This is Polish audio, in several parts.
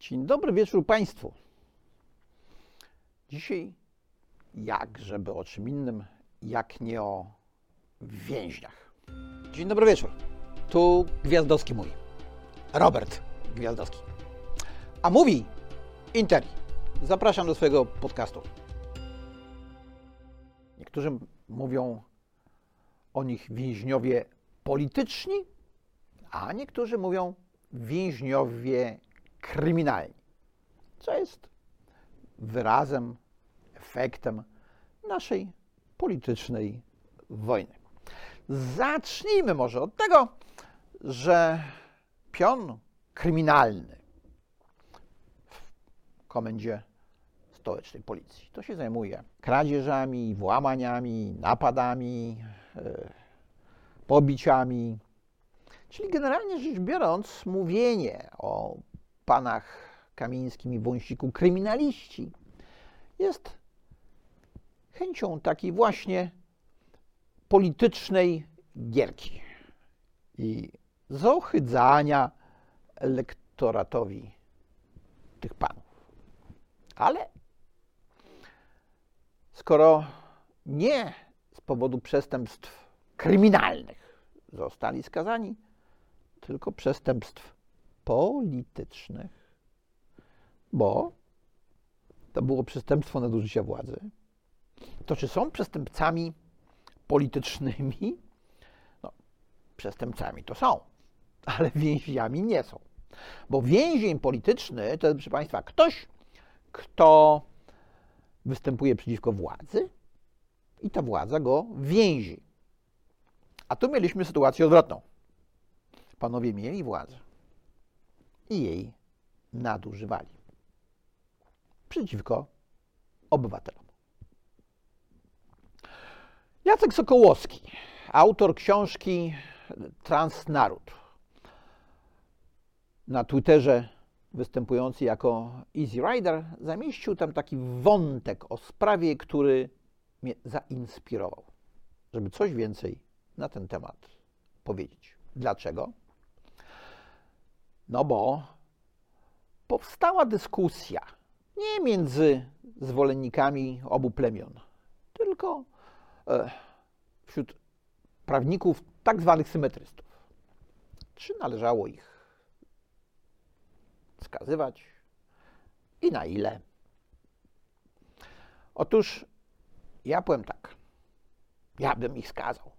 Dzień dobry wieczór Państwu. Dzisiaj jak, żeby o czym innym, jak nie o więźniach. Dzień dobry wieczór. Tu Gwiazdowski mówi. Robert Gwiazdowski. A mówi Interi. Zapraszam do swojego podcastu. Niektórzy mówią o nich więźniowie polityczni, a niektórzy mówią więźniowie kryminalni, co jest wyrazem, efektem naszej politycznej wojny. Zacznijmy może od tego, że pion kryminalny w komendzie stołecznej policji to się zajmuje kradzieżami, włamaniami, napadami, e, pobiciami. Czyli generalnie rzecz biorąc, mówienie o panach Kamińskim i Wąsiku kryminaliści jest chęcią takiej właśnie politycznej gierki i zohydzania elektoratowi tych panów. Ale skoro nie z powodu przestępstw kryminalnych zostali skazani, tylko przestępstw politycznych, bo to było przestępstwo nadużycia władzy, to czy są przestępcami politycznymi? No, przestępcami to są, ale więźniami nie są. Bo więzień polityczny to jest, proszę Państwa, ktoś, kto występuje przeciwko władzy i ta władza go więzi. A tu mieliśmy sytuację odwrotną. Panowie mieli władzę i jej nadużywali przeciwko obywatelom. Jacek Sokołowski, autor książki Transnaród, na Twitterze występujący jako Easy Rider, zamieścił tam taki wątek o sprawie, który mnie zainspirował, żeby coś więcej na ten temat powiedzieć. Dlaczego? No bo powstała dyskusja nie między zwolennikami obu plemion, tylko e, wśród prawników tak zwanych symetrystów. Czy należało ich skazywać i na ile? Otóż ja powiem tak. Ja bym ich skazał.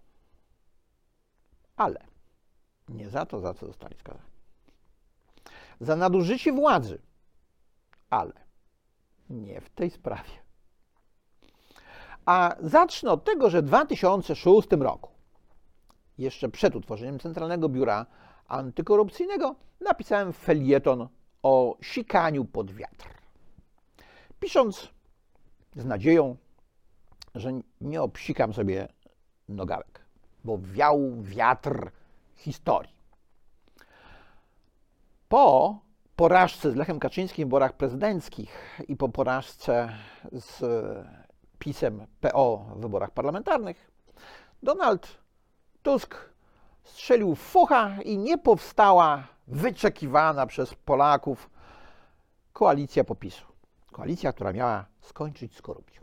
Ale nie za to, za co zostali skazani. Za nadużycie władzy. Ale nie w tej sprawie. A zacznę od tego, że w 2006 roku, jeszcze przed utworzeniem Centralnego Biura Antykorupcyjnego, napisałem felieton o sikaniu pod wiatr. Pisząc z nadzieją, że nie obsikam sobie nogawek, bo wiał wiatr historii. Po porażce z Lechem Kaczyńskim w wyborach prezydenckich i po porażce z pisem PO w wyborach parlamentarnych, Donald Tusk strzelił fucha i nie powstała wyczekiwana przez Polaków koalicja popisu. Koalicja, która miała skończyć z korupcją.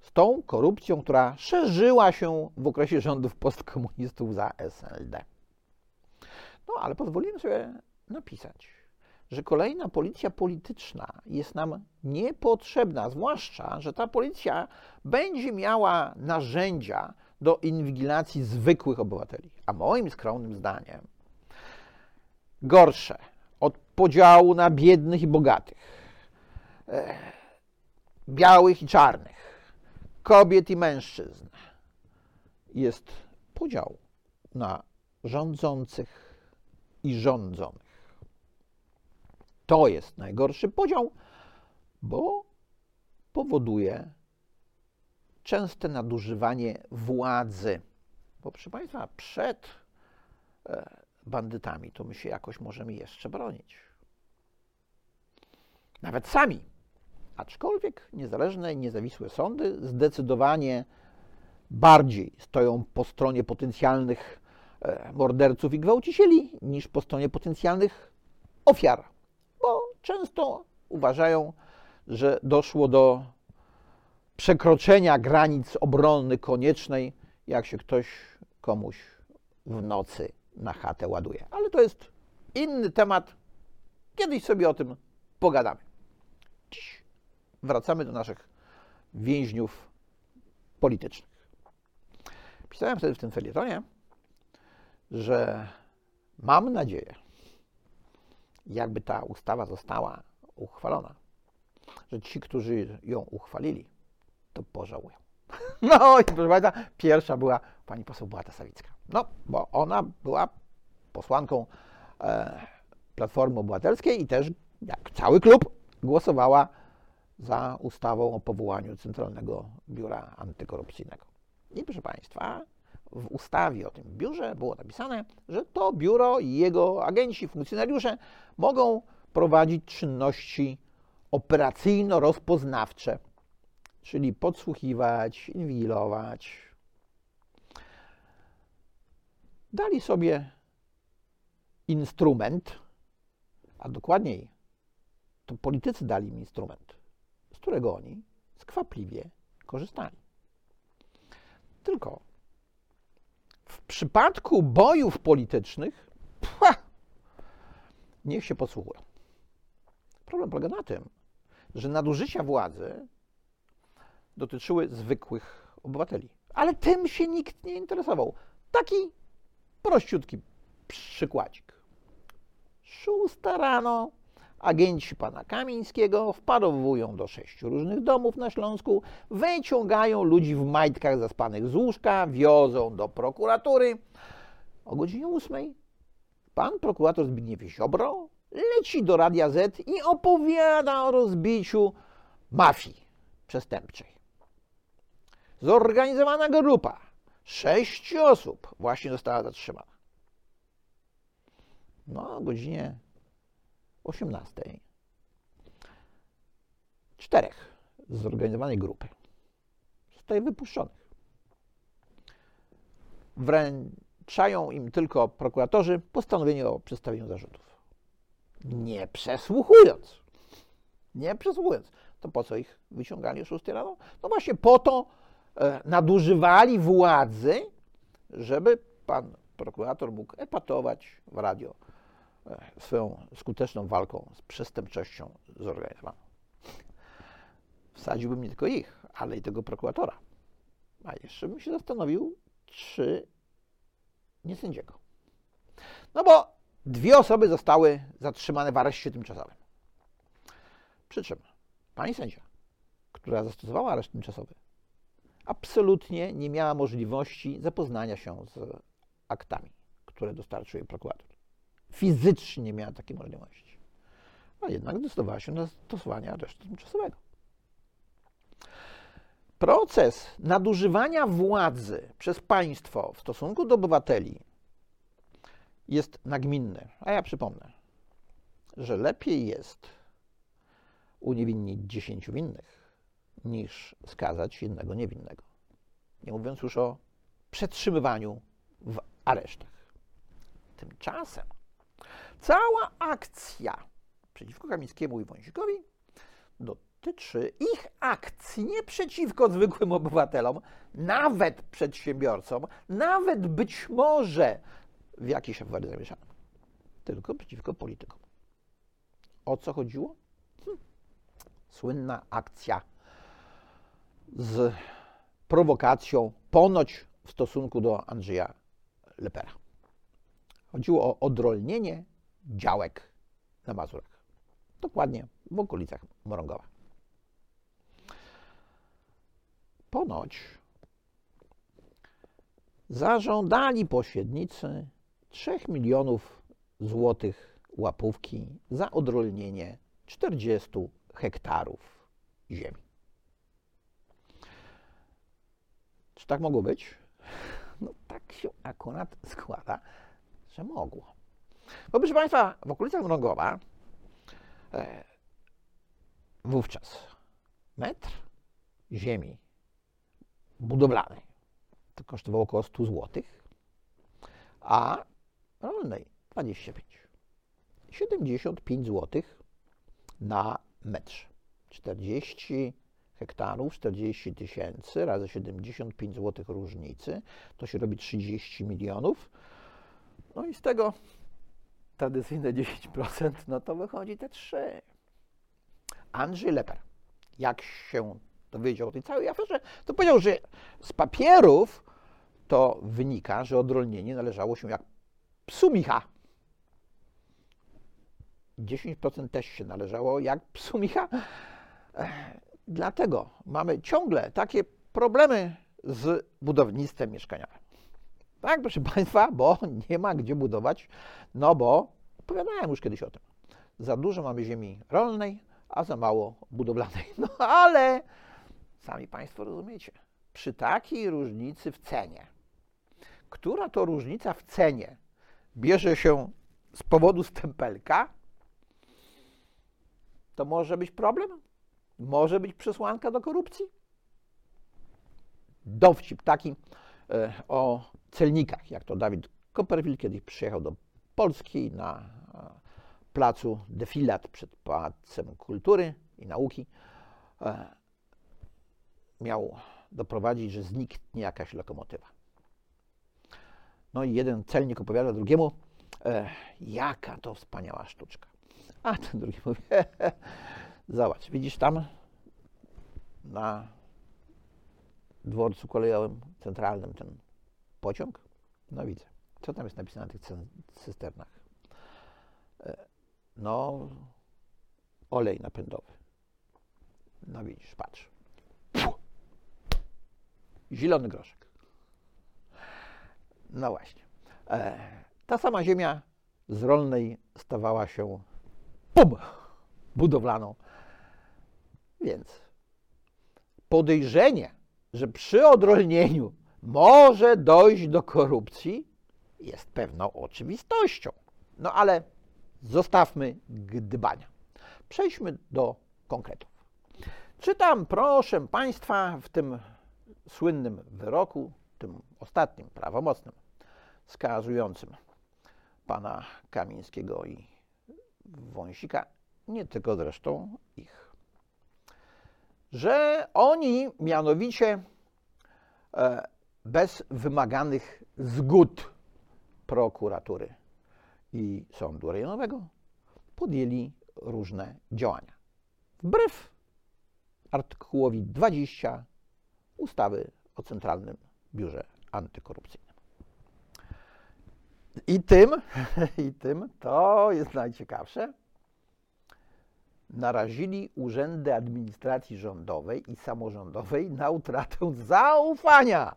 Z tą korupcją, która szerzyła się w okresie rządów postkomunistów za SLD. No ale pozwolimy sobie napisać, że kolejna policja polityczna jest nam niepotrzebna, zwłaszcza, że ta policja będzie miała narzędzia do inwigilacji zwykłych obywateli. A moim skromnym zdaniem gorsze od podziału na biednych i bogatych, e, białych i czarnych, kobiet i mężczyzn jest podział na rządzących i rządzonych. To jest najgorszy podział, bo powoduje częste nadużywanie władzy. Bo proszę Państwa, przed e, bandytami to my się jakoś możemy jeszcze bronić. Nawet sami. Aczkolwiek niezależne i niezawisłe sądy zdecydowanie bardziej stoją po stronie potencjalnych e, morderców i gwałcicieli niż po stronie potencjalnych ofiar często uważają, że doszło do przekroczenia granic obrony koniecznej, jak się ktoś komuś w nocy na chatę ładuje. Ale to jest inny temat. Kiedyś sobie o tym pogadamy. Dziś wracamy do naszych więźniów politycznych. Pisałem wtedy w tym felietonie, że mam nadzieję, jakby ta ustawa została uchwalona, że ci, którzy ją uchwalili, to pożałują. No i proszę Państwa, pierwsza była pani poseł Beata Sawicka. No, bo ona była posłanką e, Platformy Obywatelskiej i też, jak cały klub, głosowała za ustawą o powołaniu Centralnego Biura Antykorupcyjnego. I proszę Państwa, w ustawie o tym biurze było napisane, że to biuro i jego agenci, funkcjonariusze mogą prowadzić czynności operacyjno-rozpoznawcze, czyli podsłuchiwać, inwigilować. Dali sobie instrument, a dokładniej to politycy dali im instrument, z którego oni skwapliwie korzystali. Tylko w przypadku bojów politycznych, pcha, niech się podsłuchują. Problem polega na tym, że nadużycia władzy dotyczyły zwykłych obywateli. Ale tym się nikt nie interesował. Taki prościutki przykładzik. Szósta rano agenci pana Kamińskiego wparowują do sześciu różnych domów na Śląsku, wyciągają ludzi w majtkach zaspanych z łóżka, wiozą do prokuratury. O godzinie ósmej pan prokurator Zbigniew Ziobro leci do Radia Z i opowiada o rozbiciu mafii przestępczej. Zorganizowana grupa, sześć osób właśnie została zatrzymana. No, o godzinie 18. Czterech zorganizowanej grupy zostaje wypuszczonych. Wręczają im tylko prokuratorzy postanowienie o przedstawieniu zarzutów. Nie przesłuchując. Nie przesłuchując. To po co ich wyciągali o 6 rano? No właśnie po to e, nadużywali władzy, żeby pan prokurator mógł epatować w radio swoją skuteczną walką z przestępczością zorganizowaną. Wsadziłbym nie tylko ich, ale i tego prokuratora. A jeszcze bym się zastanowił, czy nie sędziego. No bo dwie osoby zostały zatrzymane w areszcie tymczasowym. Przy czym pani sędzia, która zastosowała areszt tymczasowy, absolutnie nie miała możliwości zapoznania się z aktami, które dostarczył jej prokurator fizycznie nie miała takiej możliwości. A jednak zdecydowała się na stosowanie aresztu tymczasowego. Proces nadużywania władzy przez państwo w stosunku do obywateli jest nagminny. A ja przypomnę, że lepiej jest uniewinnić dziesięciu winnych, niż skazać jednego niewinnego. Nie mówiąc już o przetrzymywaniu w aresztach. Tymczasem Cała akcja przeciwko Kamińskiemu i Wąsikowi dotyczy ich akcji nie przeciwko zwykłym obywatelom, nawet przedsiębiorcom, nawet być może w jakiejś aferze zamieszanym, tylko przeciwko politykom. O co chodziło? Hm. Słynna akcja z prowokacją ponoć w stosunku do Andrzeja Lepera. Chodziło o odrolnienie działek na Mazurach. Dokładnie w okolicach Morągowa. Ponoć zażądali pośrednicy 3 milionów złotych łapówki za odrolnienie 40 hektarów ziemi. Czy tak mogło być? No tak się akurat składa, że mogło. Bo proszę Państwa, w okolicach Mrągowa e, wówczas metr ziemi budowlanej to kosztowało około 100 zł, a rolnej 25. 75 zł na metr. 40 hektarów, 40 tysięcy razy 75 zł różnicy, to się robi 30 milionów. No i z tego tradycyjne 10%, no to wychodzi te 3. Andrzej Leper, jak się dowiedział o tej całej aferze, to powiedział, że z papierów to wynika, że odrolnienie należało się jak psu Micha. 10% też się należało jak psu Micha. Dlatego mamy ciągle takie problemy z budownictwem mieszkaniowym. Tak, proszę Państwa, bo nie ma gdzie budować, no bo opowiadałem już kiedyś o tym. Za dużo mamy ziemi rolnej, a za mało budowlanej. No ale sami Państwo rozumiecie, przy takiej różnicy w cenie, która to różnica w cenie bierze się z powodu stempelka, to może być problem? Może być przesłanka do korupcji? Dowcip taki e, o celnikach, jak to Dawid Copperfield kiedyś przyjechał do Polski na e, placu defilat przed Pałacem Kultury i Nauki. E, miał doprowadzić, że zniknie jakaś lokomotywa. No i jeden celnik opowiada drugiemu, e, jaka to wspaniała sztuczka. A ten drugi mówi, zobacz, widzisz tam na dworcu kolejowym centralnym ten pociąg? No widzę. Co tam jest napisane na tych cysternach? E, no, olej napędowy. No widzisz, patrz. Puh. Zielony groszek. No właśnie. E, ta sama ziemia z rolnej stawała się pum, budowlaną. Więc podejrzenie, że przy odrolnieniu może dojść do korupcji, jest pewną oczywistością. No ale zostawmy gdybania. Przejdźmy do konkretów. Czytam, proszę Państwa, w tym słynnym wyroku, tym ostatnim, prawomocnym, skazującym pana Kamińskiego i Wąsika, nie tylko zresztą ich, że oni mianowicie e, bez wymaganych zgód prokuratury i sądu rejonowego podjęli różne działania. Wbrew artykułowi 20 ustawy o Centralnym Biurze Antykorupcyjnym. I tym, i tym, to jest najciekawsze, narazili urzędy administracji rządowej i samorządowej na utratę zaufania.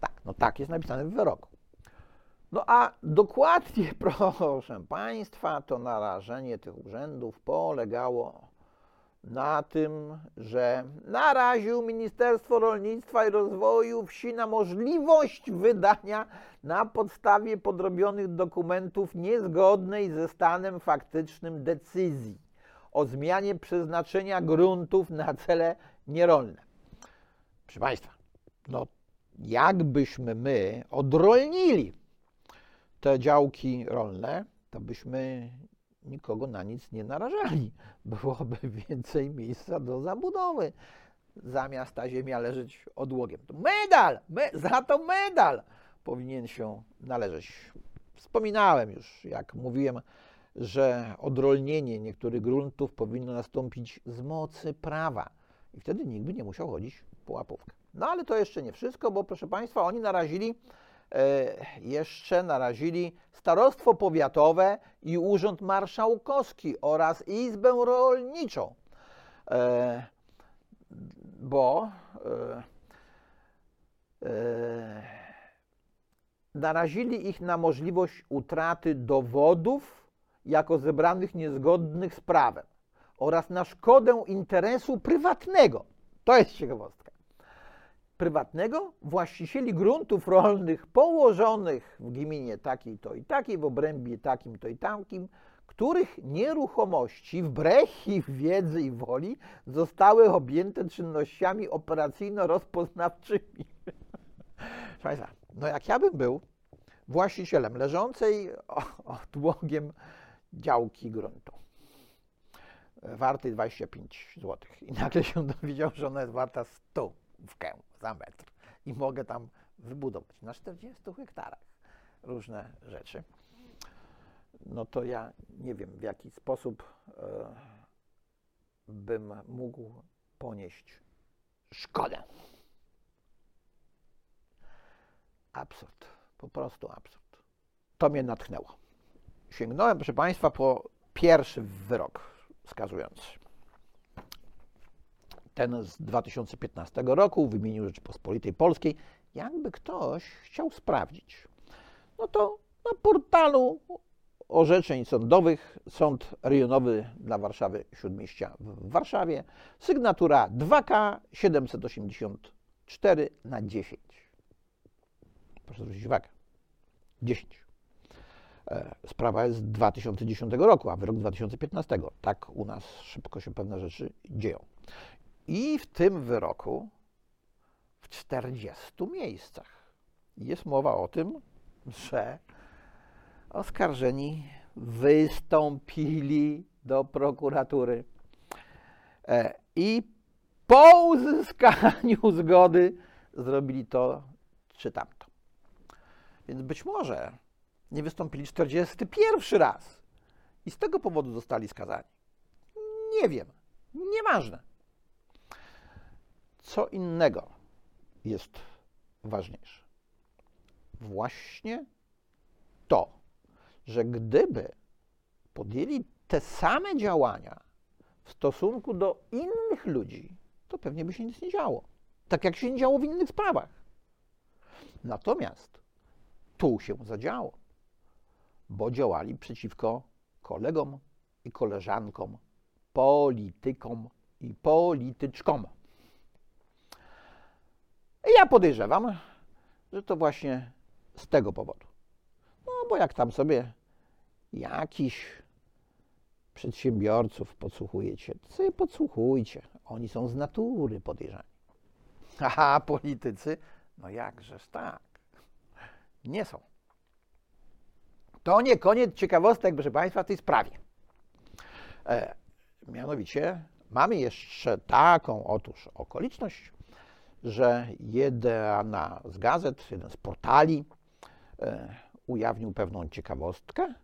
Tak, no tak jest napisane w wyroku. No a dokładnie, proszę Państwa, to narażenie tych urzędów polegało na tym, że naraził Ministerstwo Rolnictwa i Rozwoju Wsi na możliwość wydania na podstawie podrobionych dokumentów niezgodnej ze stanem faktycznym decyzji o zmianie przeznaczenia gruntów na cele nierolne. Proszę Państwa, no jakbyśmy my odrolnili te działki rolne, to byśmy nikogo na nic nie narażali. Byłoby więcej miejsca do zabudowy, zamiast ta ziemia leżeć odłogiem. To medal! Me, za to medal powinien się należeć. Wspominałem już, jak mówiłem, że odrolnienie niektórych gruntów powinno nastąpić z mocy prawa. I wtedy nikt by nie musiał chodzić po łapówkę. No ale to jeszcze nie wszystko, bo proszę Państwa, oni narazili E, jeszcze narazili Starostwo Powiatowe i Urząd Marszałkowski oraz Izbę Rolniczą, e, bo e, narazili ich na możliwość utraty dowodów jako zebranych niezgodnych z prawem oraz na szkodę interesu prywatnego. To jest ciekawostka prywatnego właścicieli gruntów rolnych położonych w gminie takiej to i takiej, w obrębie takim to i takim, których nieruchomości wbrew ich wiedzy i woli zostały objęte czynnościami operacyjno-rozpoznawczymi. Proszę Państwa, no jak ja bym był właścicielem leżącej odłogiem działki gruntu wartej 25 zł. I nagle się dowiedział, że ona jest warta 100 za metr. I mogę tam wybudować na 40 hektarach różne rzeczy. No to ja nie wiem, w jaki sposób e, bym mógł ponieść szkodę. Absurd, po prostu absurd. To mnie natchnęło. Sięgnąłem, proszę Państwa, po pierwszy wyrok skazujący. Ten z 2015 roku w imieniu Rzeczypospolitej Polskiej. Jakby ktoś chciał sprawdzić, no to na portalu orzeczeń sądowych Sąd Rejonowy dla Warszawy Śródmieścia w Warszawie, sygnatura 2K 784 na 10. Proszę zwrócić uwagę. 10. E, sprawa jest z 2010 roku, a wyrok 2015. Tak u nas szybko się pewne rzeczy dzieją. I w tym wyroku w 40 miejscach jest mowa o tym, że oskarżeni wystąpili do prokuratury e, i po uzyskaniu zgody zrobili to czy tamto. Więc być może nie wystąpili 41 raz i z tego powodu zostali skazani. Nie wiem, nieważne. Co innego jest ważniejsze. Właśnie to, że gdyby podjęli te same działania w stosunku do innych ludzi, to pewnie by się nic nie działo. Tak jak się nie działo w innych sprawach. Natomiast tu się zadziało, bo działali przeciwko kolegom i koleżankom, politykom i polityczkom. I ja podejrzewam, że to właśnie z tego powodu. No bo jak tam sobie jakiś przedsiębiorców podsłuchujecie, to sobie podsłuchujcie. Oni są z natury podejrzani. Aha, politycy, no jakżeż tak. Nie są. To nie koniec ciekawostek, proszę Państwa, w tej sprawie. E, mianowicie mamy jeszcze taką otóż okoliczność, że jedna z gazet, jeden z portali e, ujawnił pewną ciekawostkę,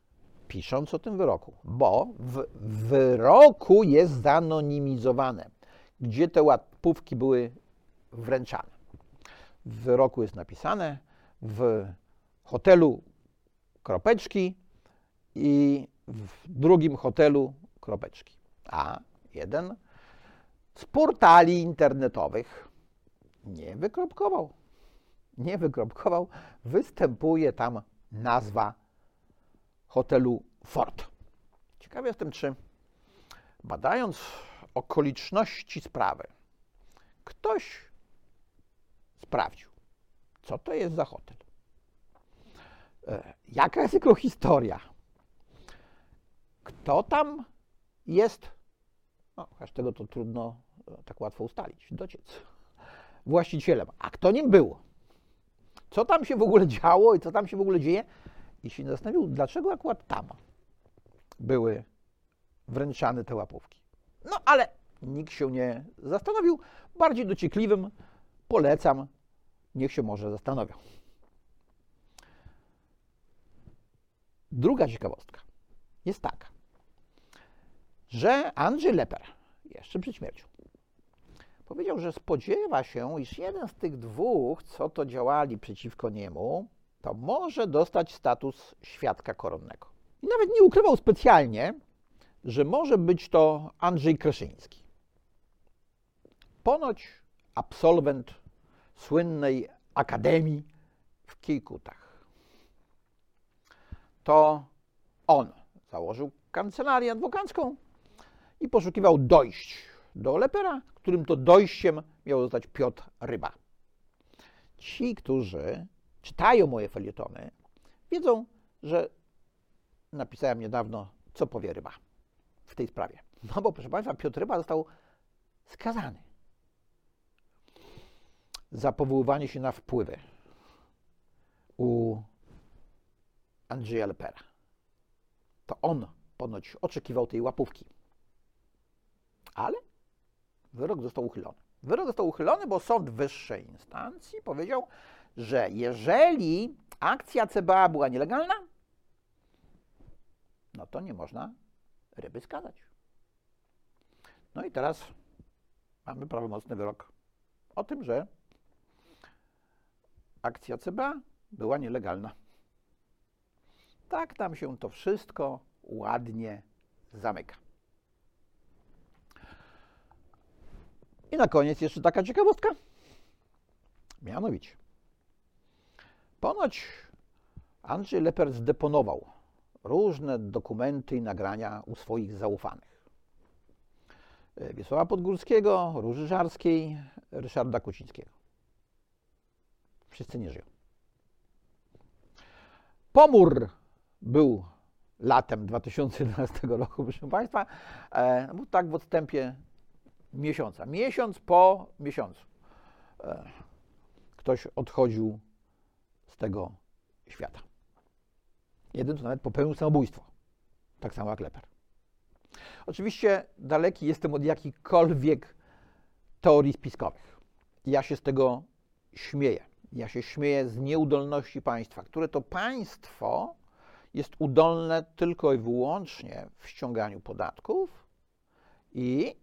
pisząc o tym wyroku, bo w wyroku jest zanonimizowane, gdzie te łapówki były wręczane. W wyroku jest napisane w hotelu kropeczki i w drugim hotelu kropeczki. A jeden z portali internetowych nie wykropkował. Nie wykropkował. Występuje tam nazwa hotelu Ford. Ciekawy jestem, czy badając okoliczności sprawy, ktoś sprawdził, co to jest za hotel. E, jaka jest jego historia? Kto tam jest? No, chociaż tego to trudno e, tak łatwo ustalić, dociec. Właścicielem. A kto nim był? Co tam się w ogóle działo i co tam się w ogóle dzieje? I się zastanowił, dlaczego akurat tam były wręczane te łapówki. No ale nikt się nie zastanowił. Bardziej dociekliwym polecam, niech się może zastanowią. Druga ciekawostka jest taka, że Andrzej Leper jeszcze przed śmiercią powiedział, że spodziewa się, iż jeden z tych dwóch, co to działali przeciwko niemu, to może dostać status świadka koronnego. I nawet nie ukrywał specjalnie, że może być to Andrzej Kreszyński. Ponoć absolwent słynnej akademii w Kijkutach to on założył kancelarię adwokacką i poszukiwał dojść do Lepera, którym to dojściem miał zostać Piotr Ryba. Ci, którzy czytają moje felietony, wiedzą, że napisałem niedawno, co powie Ryba w tej sprawie. No bo, proszę Państwa, Piotr Ryba został skazany za powoływanie się na wpływy u Andrzeja Lepera. To on ponoć oczekiwał tej łapówki. Ale wyrok został uchylony. Wyrok został uchylony, bo sąd wyższej instancji powiedział, że jeżeli akcja CBA była nielegalna, no to nie można ryby skazać. No i teraz mamy prawomocny wyrok o tym, że akcja CBA była nielegalna. Tak tam się to wszystko ładnie zamyka. I na koniec jeszcze taka ciekawostka. Mianowicie, ponoć Andrzej Leper zdeponował różne dokumenty i nagrania u swoich zaufanych. Wiesława Podgórskiego, Róży Żarskiej, Ryszarda Kucińskiego. Wszyscy nie żyją. Pomór był latem 2011 roku, proszę Państwa, e, no tak w odstępie miesiąca. Miesiąc po miesiącu e, ktoś odchodził z tego świata. Jeden to nawet popełnił samobójstwo, tak samo jak Leper. Oczywiście daleki jestem od jakichkolwiek teorii spiskowych. Ja się z tego śmieję. Ja się śmieję z nieudolności państwa, które to państwo jest udolne tylko i wyłącznie w ściąganiu podatków i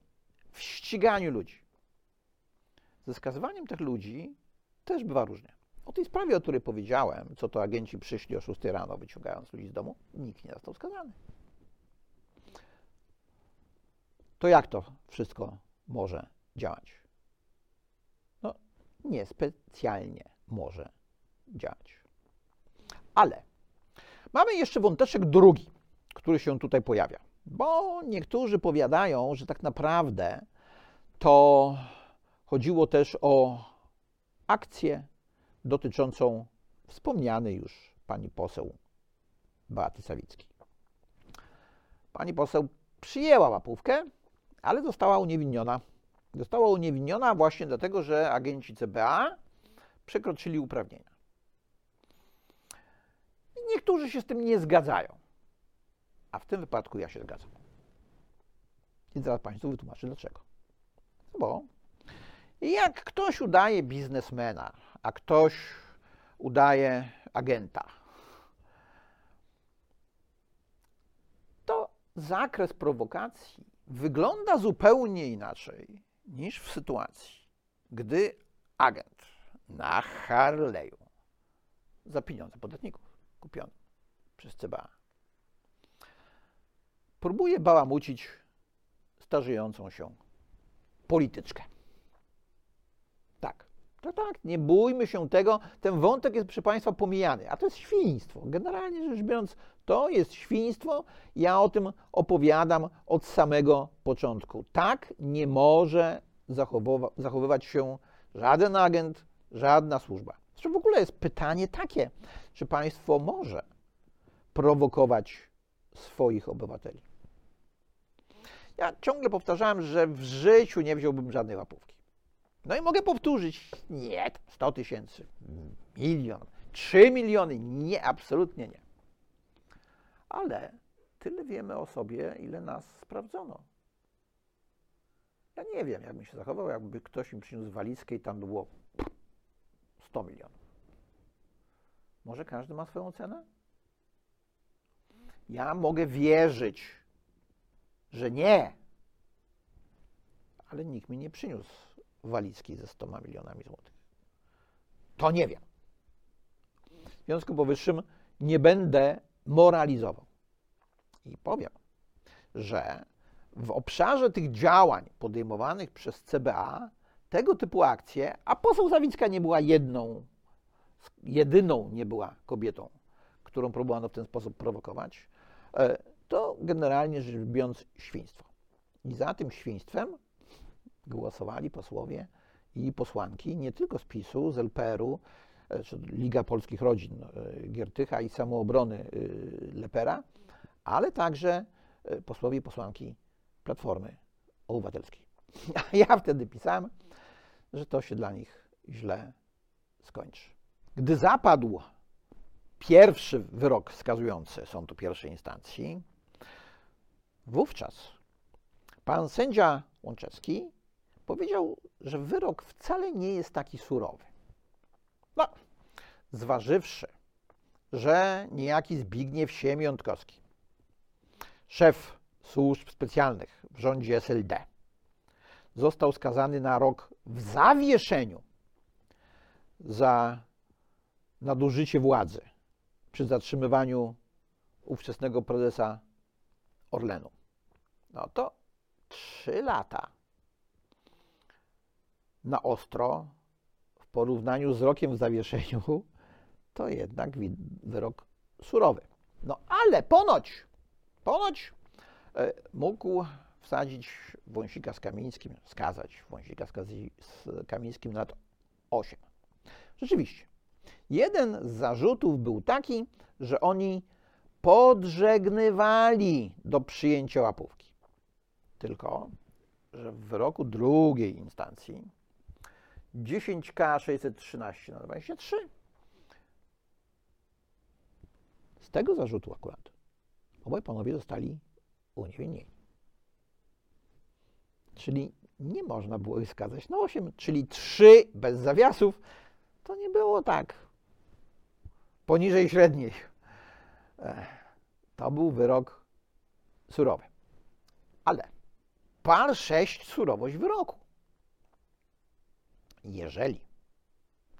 w ściganiu ludzi. Ze skazywaniem tych ludzi też bywa różnie. O tej sprawie, o której powiedziałem, co to agenci przyszli o 6 rano, wyciągając ludzi z domu, nikt nie został skazany. To jak to wszystko może działać? No, niespecjalnie może działać. Ale mamy jeszcze wąteczek drugi, który się tutaj pojawia. Bo niektórzy powiadają, że tak naprawdę to chodziło też o akcję dotyczącą wspomnianej już pani poseł Beaty Sawickiej. Pani poseł przyjęła łapówkę, ale została uniewinniona. Została uniewinniona właśnie dlatego, że agenci CBA przekroczyli uprawnienia. Niektórzy się z tym nie zgadzają. A w tym wypadku ja się zgadzam. I zaraz Państwu wytłumaczę dlaczego. Bo jak ktoś udaje biznesmena, a ktoś udaje agenta, to zakres prowokacji wygląda zupełnie inaczej niż w sytuacji, gdy agent na Harley'u za pieniądze podatników kupiony przez CBA próbuje bałamucić starzejącą się polityczkę. Tak, to tak, nie bójmy się tego. Ten wątek jest, proszę Państwa, pomijany, a to jest świństwo. Generalnie rzecz biorąc, to jest świństwo. Ja o tym opowiadam od samego początku. Tak nie może zachowywać się żaden agent, żadna służba. Zresztą w ogóle jest pytanie takie, czy państwo może prowokować swoich obywateli. Ja ciągle powtarzałem, że w życiu nie wziąłbym żadnej łapówki. No i mogę powtórzyć, nie, 100 tysięcy, milion, 3 miliony, nie, absolutnie nie. Ale tyle wiemy o sobie, ile nas sprawdzono. Ja nie wiem, jakbym się zachował, jakby ktoś mi przyniósł walizkę i tam było 100 milionów. Może każdy ma swoją cenę? Ja mogę wierzyć, że nie, ale nikt mi nie przyniósł walizki ze 100 milionami złotych. To nie wiem. W związku powyższym nie będę moralizował. I powiem, że w obszarze tych działań podejmowanych przez CBA tego typu akcje, a poseł Zawicka nie była jedną, jedyną nie była kobietą, którą próbowano w ten sposób prowokować, e, to generalnie rzecz biorąc świństwo. I za tym świństwem głosowali posłowie i posłanki nie tylko z PiSu, z LPR-u, e, Liga Polskich Rodzin e, Giertycha i Samoobrony Lepera, ale także posłowie i posłanki Platformy Obywatelskiej. A ja wtedy pisałem, że to się dla nich źle skończy. Gdy zapadł pierwszy wyrok skazujący sądu pierwszej instancji, wówczas pan sędzia Łączewski powiedział, że wyrok wcale nie jest taki surowy. No, zważywszy, że niejaki Zbigniew Siemiątkowski, szef służb specjalnych w rządzie SLD, został skazany na rok w zawieszeniu za nadużycie władzy przy zatrzymywaniu ówczesnego prezesa Orlenu. No to trzy lata na ostro w porównaniu z rokiem w zawieszeniu to jednak wyrok surowy. No ale ponoć, ponoć e, mógł wsadzić Wąsika z Kamińskim, skazać Wąsika z Kamińskim na lat 8. Rzeczywiście. Jeden z zarzutów był taki, że oni podżegnywali do przyjęcia łapówki. Tylko, że w wyroku drugiej instancji 10K 613 na 23 z tego zarzutu akurat obaj panowie zostali uniewinnieni. Czyli nie można było ich skazać na 8, czyli 3 bez zawiasów. To nie było tak. Poniżej średniej. To był wyrok surowy. Ale par 6 surowość wyroku. Jeżeli,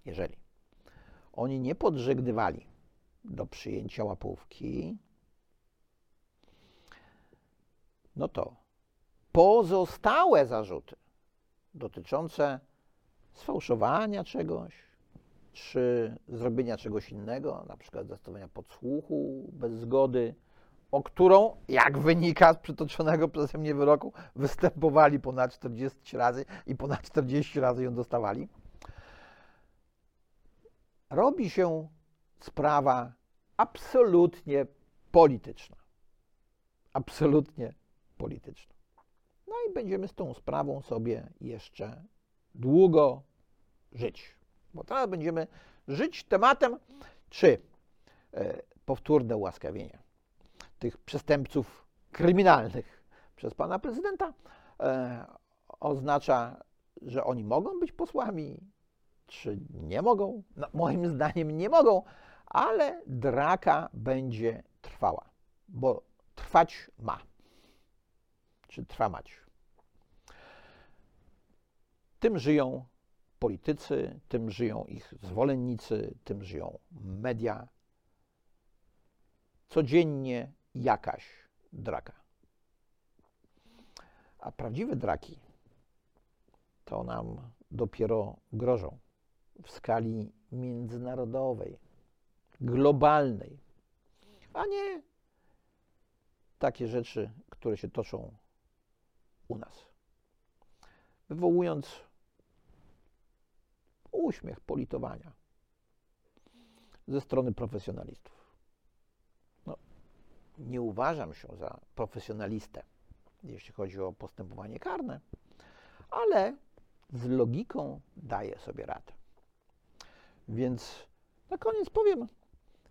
jeżeli oni nie podżegnywali do przyjęcia łapówki, no to pozostałe zarzuty dotyczące sfałszowania czegoś, czy zrobienia czegoś innego, na przykład zastosowania podsłuchu bez zgody, o którą, jak wynika z przytoczonego przeze mnie wyroku, występowali ponad 40 razy i ponad 40 razy ją dostawali, robi się sprawa absolutnie polityczna. Absolutnie polityczna. No i będziemy z tą sprawą sobie jeszcze długo żyć. Bo teraz będziemy żyć tematem, czy e, powtórne ułaskawienie tych przestępców kryminalnych przez pana prezydenta e, oznacza, że oni mogą być posłami, czy nie mogą. No, moim zdaniem nie mogą, ale draka będzie trwała, bo trwać ma. Czy trwamać. Tym żyją politycy, tym żyją ich zwolennicy, tym żyją media. Codziennie jakaś draka. A prawdziwe draki to nam dopiero grożą w skali międzynarodowej, globalnej, a nie takie rzeczy, które się toczą u nas. Wywołując uśmiech politowania ze strony profesjonalistów. No, nie uważam się za profesjonalistę, jeśli chodzi o postępowanie karne, ale z logiką daję sobie radę. Więc na koniec powiem,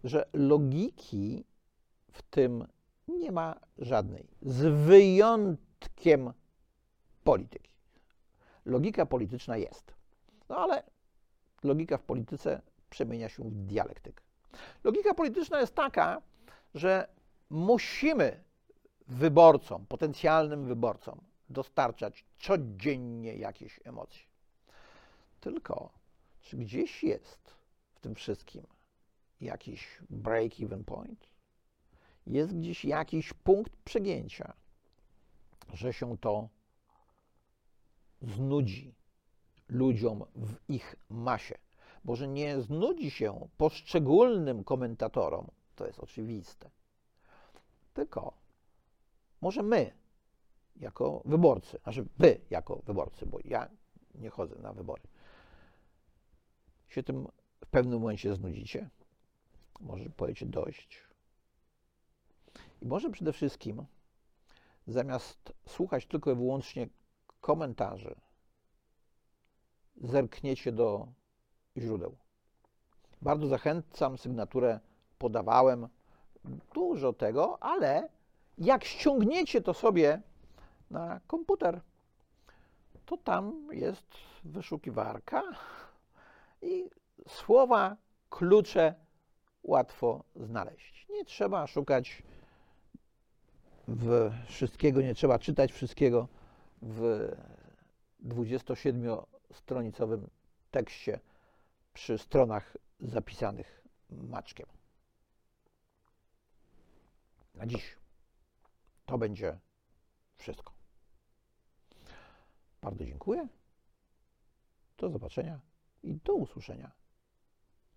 że logiki w tym nie ma żadnej, z wyjątkiem polityki. Logika polityczna jest. No ale logika w polityce przemienia się w dialektykę. Logika polityczna jest taka, że musimy wyborcom, potencjalnym wyborcom dostarczać codziennie jakieś emocje. Tylko, czy gdzieś jest w tym wszystkim jakiś break-even point? Jest gdzieś jakiś punkt przegięcia, że się to znudzi ludziom w ich masie. Może nie znudzi się poszczególnym komentatorom, to jest oczywiste. Tylko może my, jako wyborcy, znaczy wy jako wyborcy, bo ja nie chodzę na wybory, się tym w pewnym momencie znudzicie. Może powiecie dość. I może przede wszystkim zamiast słuchać tylko i wyłącznie komentarzy, zerkniecie do źródeł. Bardzo zachęcam, sygnaturę podawałem, dużo tego, ale jak ściągniecie to sobie na komputer, to tam jest wyszukiwarka i słowa, klucze łatwo znaleźć. Nie trzeba szukać w wszystkiego, nie trzeba czytać wszystkiego w 27-stronicowym tekście przy stronach zapisanych maczkiem. Na dziś to będzie wszystko. Bardzo dziękuję. Do zobaczenia i do usłyszenia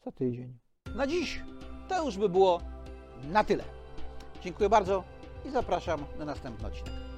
za tydzień. Na dziś to już by było na tyle. Dziękuję bardzo i zapraszam na następny odcinek.